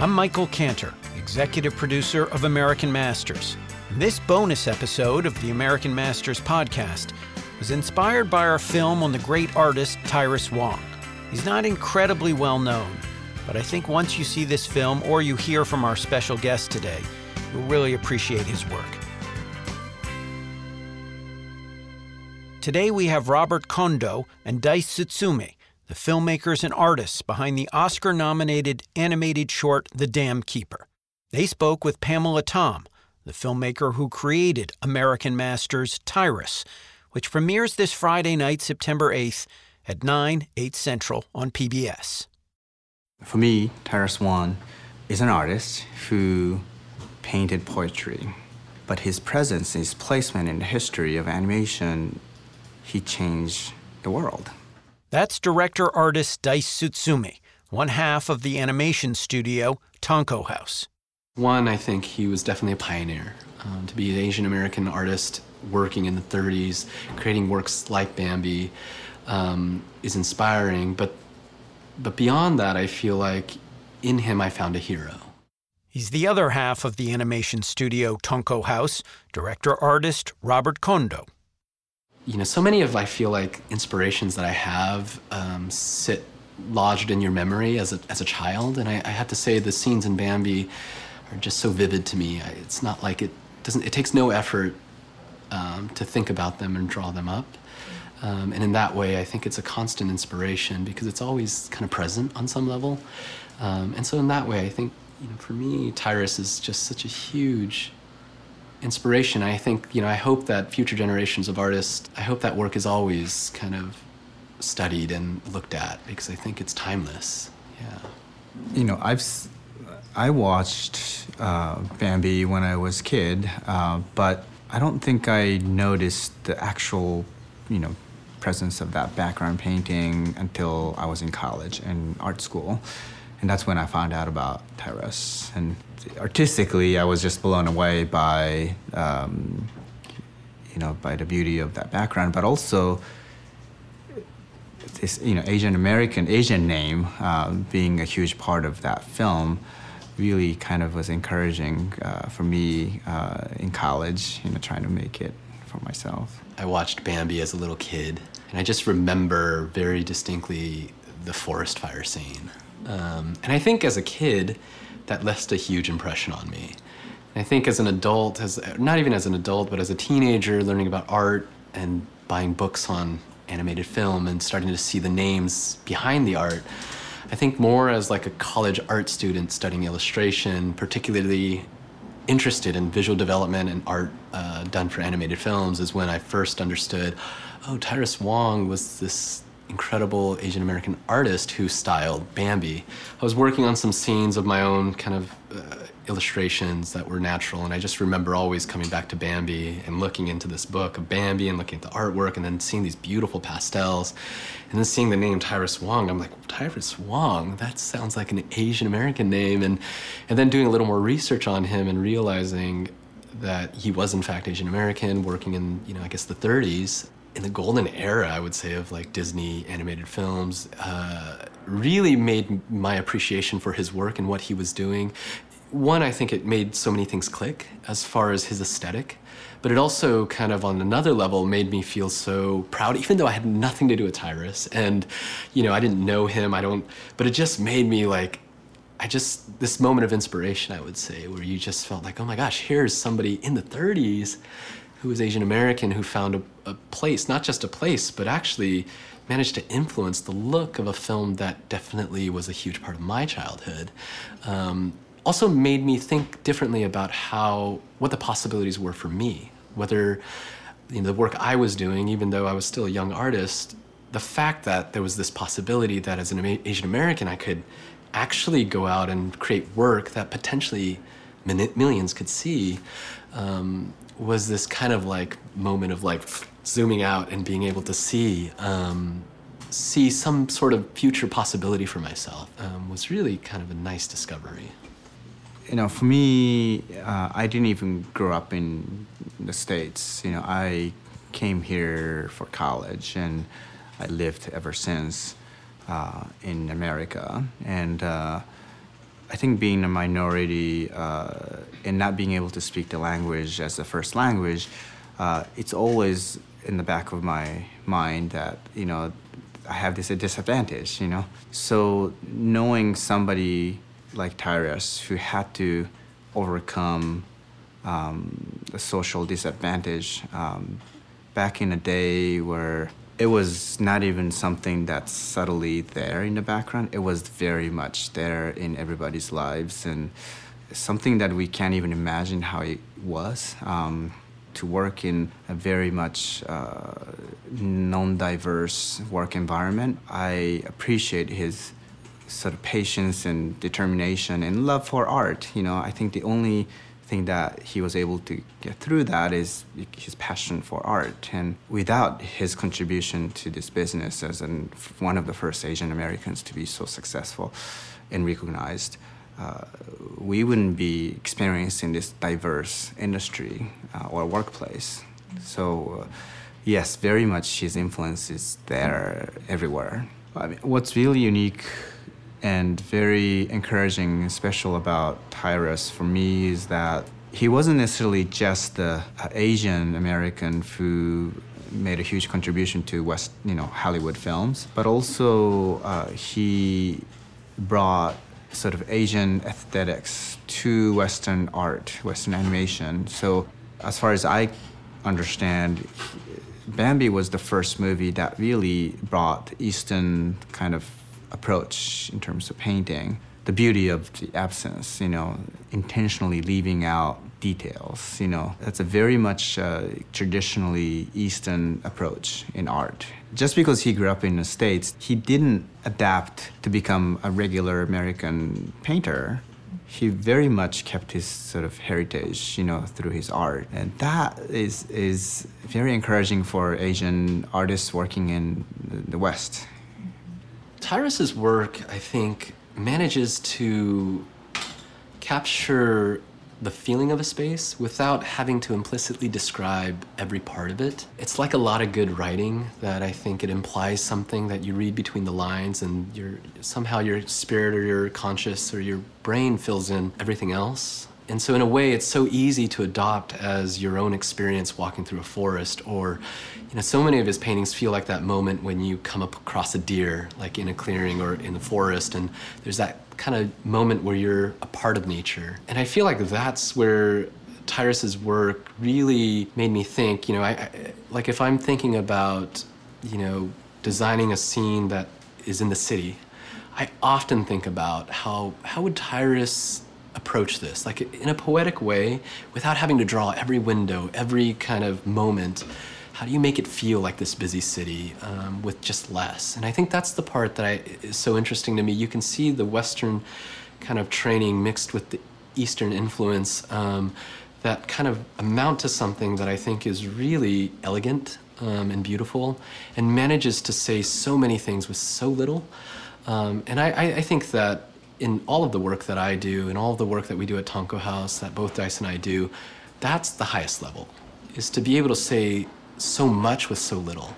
I'm Michael Kantor, executive producer of American Masters. This bonus episode of the American Masters podcast was inspired by our film on the great artist Tyrus Wong. He's not incredibly well known, but I think once you see this film or you hear from our special guest today, you'll really appreciate his work. Today we have Robert Kondo and Daisu Tsutsumi, the filmmakers and artists behind the Oscar nominated animated short The Dam Keeper. They spoke with Pamela Tom, the filmmaker who created American Masters Tyrus, which premieres this Friday night, September 8th at 9, 8 Central on PBS. For me, Tyrus Wong is an artist who painted poetry, but his presence, his placement in the history of animation, he changed the world. That's director artist Daisu Tsutsumi, one half of the animation studio Tonko House. One, I think he was definitely a pioneer. Um, to be an Asian American artist working in the 30s, creating works like Bambi, um, is inspiring. But, but beyond that, I feel like in him I found a hero. He's the other half of the animation studio Tonko House, director artist Robert Kondo you know, so many of I feel like inspirations that I have um, sit lodged in your memory as a as a child, and I, I, have to say the scenes in Bambi are just so vivid to me. It's not like it doesn't. It takes no effort um, to think about them and draw them up. Um, and in that way, I think it's a constant inspiration because it's always kind of present on some level. Um, and so, in that way, I think you know, for me, Tyrus is just such a huge inspiration. I think, you know, I hope that future generations of artists, I hope that work is always kind of studied and looked at because I think it's timeless. Yeah. You know, I've I watched uh, Bambi when I was kid, uh, but I don't think I noticed the actual, you know, presence of that background painting until I was in college and art school, and that's when I found out about Tyrus and artistically, I was just blown away by, um, you know, by the beauty of that background, but also this, you know, Asian American, Asian name uh, being a huge part of that film really kind of was encouraging uh, for me uh, in college, you know, trying to make it for myself. I watched Bambi as a little kid, and I just remember very distinctly the forest fire scene. Um, and I think as a kid, that left a huge impression on me. And I think as an adult, as not even as an adult, but as a teenager, learning about art and buying books on animated film and starting to see the names behind the art, I think more as like a college art student studying illustration, particularly interested in visual development and art uh, done for animated films, is when I first understood, oh, Tyrus Wong was this incredible Asian American artist who styled Bambi. I was working on some scenes of my own kind of uh, illustrations that were natural, and I just remember always coming back to Bambi and looking into this book of Bambi and looking at the artwork and then seeing these beautiful pastels and then seeing the name Tyrus Wong. I'm like, Tyrus Wong? That sounds like an Asian American name. And, and then doing a little more research on him and realizing that he was in fact Asian American, working in, you know, I guess the 30s in the golden era, I would say, of like Disney animated films, uh, really made my appreciation for his work and what he was doing. One, I think it made so many things click as far as his aesthetic, but it also kind of on another level made me feel so proud, even though I had nothing to do with Tyrus and, you know, I didn't know him. I don't, but it just made me like, I just, this moment of inspiration, I would say, where you just felt like, oh my gosh, here's somebody in the 30s who was Asian American who found a, a, place, not just a place, but actually managed to influence the look of a film that definitely was a huge part of my childhood. Um, also made me think differently about how what the possibilities were for me, whether you know, the work I was doing, even though I was still a young artist, the fact that there was this possibility that as an Asian American I could actually go out and create work that potentially millions could see um, was this kind of like moment of like zooming out and being able to see um, see some sort of future possibility for myself um, was really kind of a nice discovery. You know, for me, uh, I didn't even grow up in the States. You know, I came here for college and I lived ever since uh, in America. And uh, I think being a minority uh, and not being able to speak the language as a first language, uh, it's always in the back of my mind that you know I have this disadvantage. You know, so knowing somebody like Tyrus who had to overcome um, the social disadvantage um, back in a day where it was not even something that's subtly there in the background. It was very much there in everybody's lives and something that we can't even imagine how it was. Um, to work in a very much uh, non-diverse work environment, I appreciate his sort of patience and determination and love for art. You know, I think the only thing that he was able to get through that is his passion for art. And without his contribution to this business as an, one of the first Asian Americans to be so successful and recognized, uh, we wouldn't be experiencing this diverse industry uh, or workplace. So, uh, yes, very much his influence is there everywhere. I mean, what's really unique and very encouraging and special about Tyrus for me is that he wasn't necessarily just the Asian American who made a huge contribution to West, you know, Hollywood films, but also uh, he brought sort of Asian aesthetics to Western art, Western animation. So, as far as I understand, Bambi was the first movie that really brought Eastern kind of approach in terms of painting. The beauty of the absence, you know, intentionally leaving out details, you know, that's a very much uh, traditionally Eastern approach in art. Just because he grew up in the States, he didn't adapt to become a regular American painter he very much kept his sort of heritage, you know, through his art, and that is is very encouraging for Asian artists working in the West. Tyrus's work, I think, manages to capture the feeling of a space without having to implicitly describe every part of it. It's like a lot of good writing that I think it implies something that you read between the lines and your somehow your spirit or your conscious or your brain fills in everything else. And so in a way it's so easy to adopt as your own experience walking through a forest or you know so many of his paintings feel like that moment when you come up across a deer like in a clearing or in the forest and there's that kind of moment where you're a part of nature. And I feel like that's where Tyrus's work really made me think, you know, I, I, like if I'm thinking about, you know, designing a scene that is in the city, I often think about how how would Tyrus approach this, like in a poetic way, without having to draw every window, every kind of moment how do you make it feel like this busy city um, with just less? And I think that's the part that I, is so interesting to me. You can see the Western kind of training mixed with the Eastern influence um, that kind of amount to something that I think is really elegant um, and beautiful and manages to say so many things with so little. Um, and I, I think that in all of the work that I do and all of the work that we do at Tonko House, that both Dice and I do, that's the highest level, is to be able to say so much with so little.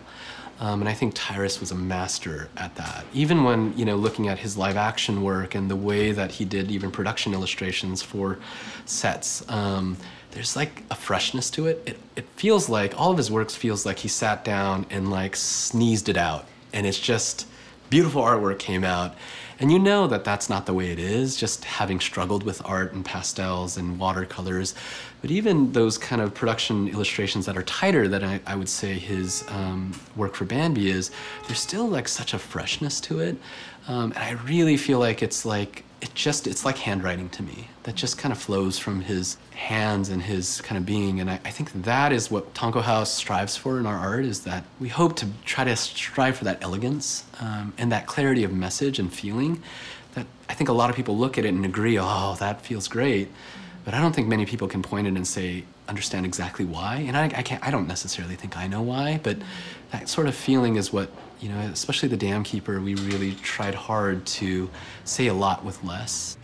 Um, and I think Tyrus was a master at that. Even when, you know, looking at his live action work and the way that he did even production illustrations for sets, um, there's like a freshness to it. it. It feels like, all of his works feels like he sat down and like sneezed it out. And it's just beautiful artwork came out. And you know that that's not the way it is, just having struggled with art and pastels and watercolors. But even those kind of production illustrations that are tighter than I, I would say his um, work for Bambi is, there's still like such a freshness to it. Um, and I really feel like it's like it just it's like handwriting to me. That just kind of flows from his hands and his kind of being. And I, I, think that is what tonko house strives for in our art is that we hope to try to strive for that elegance um, and that clarity of message and feeling that i think a lot of people look at it and agree oh that feels great. But i don't think many people can point it and say understand exactly why. And i, I can't i don't necessarily think i know why but that sort of feeling is what you know, especially the Dam Keeper, we really tried hard to say a lot with less.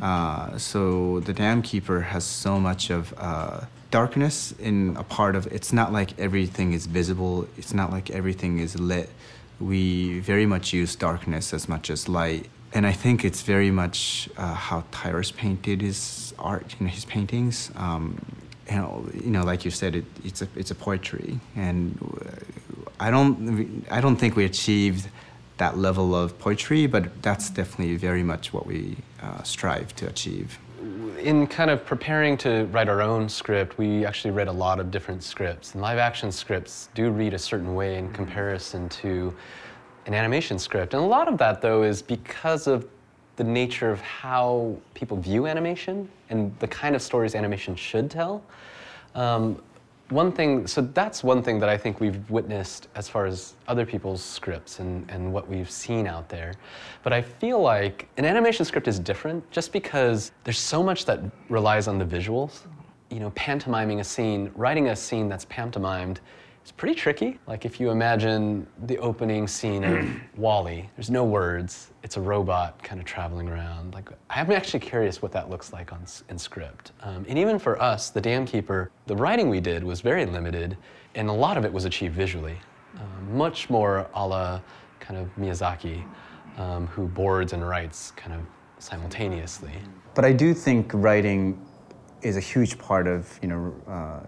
Uh, so the Dam Keeper has so much of uh, darkness in a part of it's not like everything is visible it's not like everything is lit we very much use darkness as much as light and I think it's very much uh, how Tyrus painted his art, know, his paintings. Um, you know, you know, like you said, it, it's a it's a poetry, and uh, I don't I don't think we achieved that level of poetry, but that's definitely very much what we uh, strive to achieve. In kind of preparing to write our own script, we actually read a lot of different scripts. And live action scripts do read a certain way in comparison to an animation script. And a lot of that, though, is because of the nature of how people view animation and the kind of stories animation should tell. Um, one thing, so that's one thing that I think we've witnessed as far as other people's scripts and, and what we've seen out there. But I feel like an animation script is different just because there's so much that relies on the visuals. You know, pantomiming a scene, writing a scene that's pantomimed it's pretty tricky. Like if you imagine the opening scene of WALL-E, there's no words. It's a robot kind of traveling around. Like I'm actually curious what that looks like on in script. Um, and even for us, the Dam Keeper, the writing we did was very limited, and a lot of it was achieved visually, um, much more a la kind of Miyazaki, um, who boards and writes kind of simultaneously. But I do think writing is a huge part of you know uh,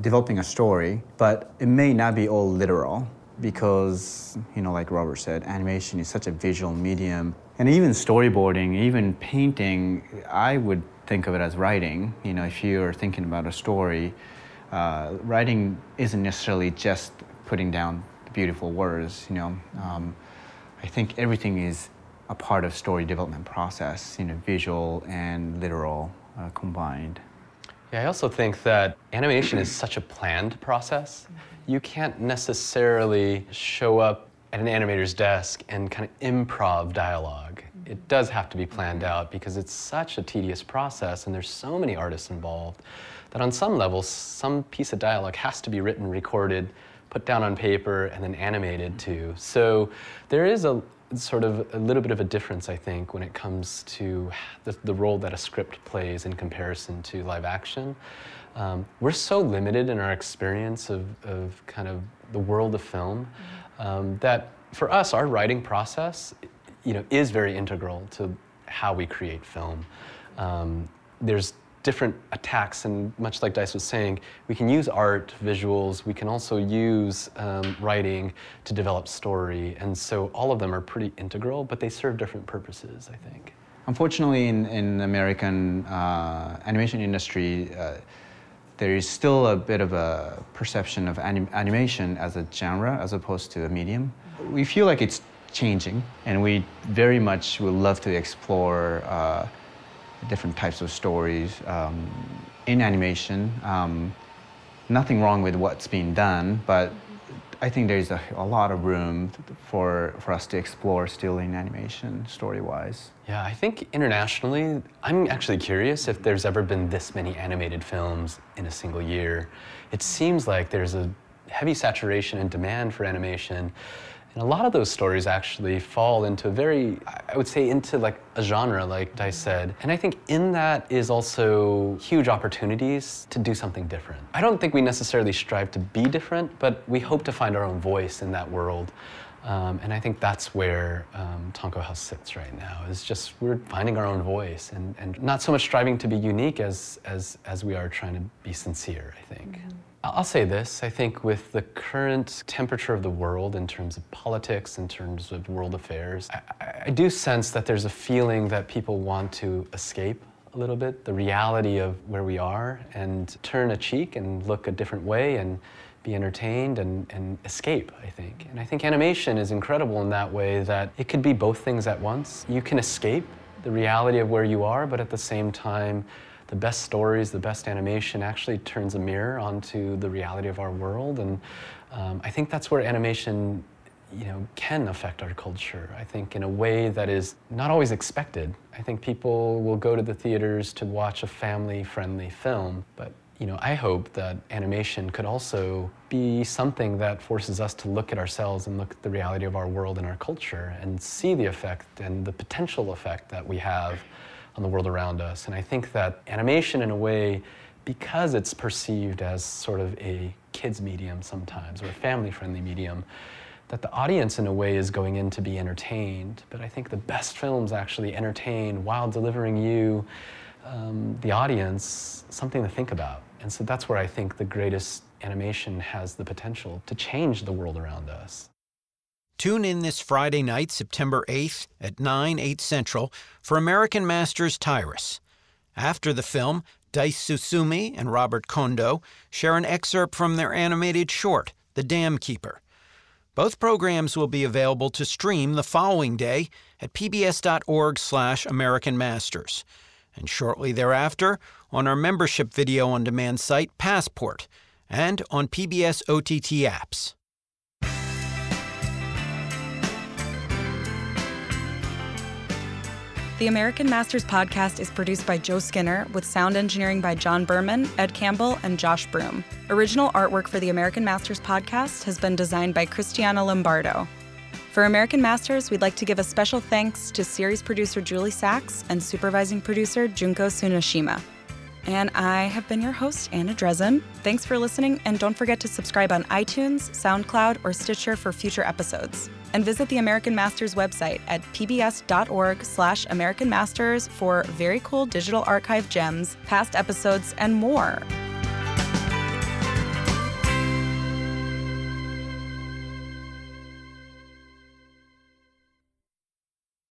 developing a story, but it may not be all literal because you know like Robert said, animation is such a visual medium, and even storyboarding, even painting, I would think of it as writing. You know, if you're thinking about a story, uh, writing isn't necessarily just putting down beautiful words. You know, um, I think everything is a part of story development process. You know, visual and literal uh, combined. Yeah, I also think that animation is such a planned process. You can't necessarily show up at an animator's desk and kind of improv dialogue. It does have to be planned out because it's such a tedious process and there's so many artists involved that on some level, some piece of dialogue has to be written, recorded, put down on paper, and then animated too. So there is a, sort of a little bit of a difference, I think, when it comes to the, the role that a script plays in comparison to live action. Um, we're so limited in our experience of, of kind of the world of film um, that for us, our writing process, you know, is very integral to how we create film. Um, there's different attacks, and much like Dice was saying, we can use art, visuals, we can also use um, writing to develop story, and so all of them are pretty integral, but they serve different purposes, I think. Unfortunately, in, in American uh, animation industry, uh, there is still a bit of a perception of anim animation as a genre as opposed to a medium. We feel like it's changing, and we very much would love to explore uh, different types of stories um, in animation. Um, nothing wrong with what's being done, but I think there's a, a, lot of room for, for us to explore still in animation, story wise. Yeah, I think internationally, I'm actually curious if there's ever been this many animated films in a single year. It seems like there's a heavy saturation and demand for animation. And a lot of those stories actually fall into a very, I would say, into like a genre, like I said. And I think in that is also huge opportunities to do something different. I don't think we necessarily strive to be different, but we hope to find our own voice in that world. Um, and I think that's where um, Tonko House sits right now. Is just we're finding our own voice and, and not so much striving to be unique as as as we are trying to be sincere. I think. Mm-hmm. I'll say this I think with the current temperature of the world in terms of politics, in terms of world affairs, I, I, do sense that there's a feeling that people want to escape a little bit the reality of where we are and turn a cheek and look a different way and be entertained and, and escape, I think. And I think animation is incredible in that way that it could be both things at once. You can escape the reality of where you are, but at the same time, the best stories, the best animation actually turns a mirror onto the reality of our world. And um, I think that's where animation you know, can affect our culture, I think, in a way that is not always expected. I think people will go to the theaters to watch a family-friendly film, but you know, I hope that animation could also be something that forces us to look at ourselves and look at the reality of our world and our culture and see the effect and the potential effect that we have on the world around us. And I think that animation, in a way, because it's perceived as sort of a kids medium sometimes or a family friendly medium, that the audience, in a way, is going in to be entertained. But I think the best films actually entertain while delivering you, um, the audience, something to think about. And so that's where I think the greatest animation has the potential to change the world around us. Tune in this Friday night, September 8th at 9, 8 Central for American Masters Tyrus. After the film, Daisu Tsutsumi and Robert Kondo share an excerpt from their animated short, The Dam Keeper. Both programs will be available to stream the following day at pbs.org slash American Masters, and shortly thereafter on our membership video on demand site Passport and on PBS OTT apps. The American Masters podcast is produced by Joe Skinner with sound engineering by John Berman, Ed Campbell, and Josh Broom. Original artwork for the American Masters podcast has been designed by Cristiana Lombardo. For American Masters, we'd like to give a special thanks to series producer Julie Sachs and supervising producer Junko Tsunoshima. And I have been your host, Anna Drezen. Thanks for listening, and don't forget to subscribe on iTunes, SoundCloud, or Stitcher for future episodes. And visit the American Masters website at pbs.org slash American Masters for very cool digital archive gems, past episodes, and more.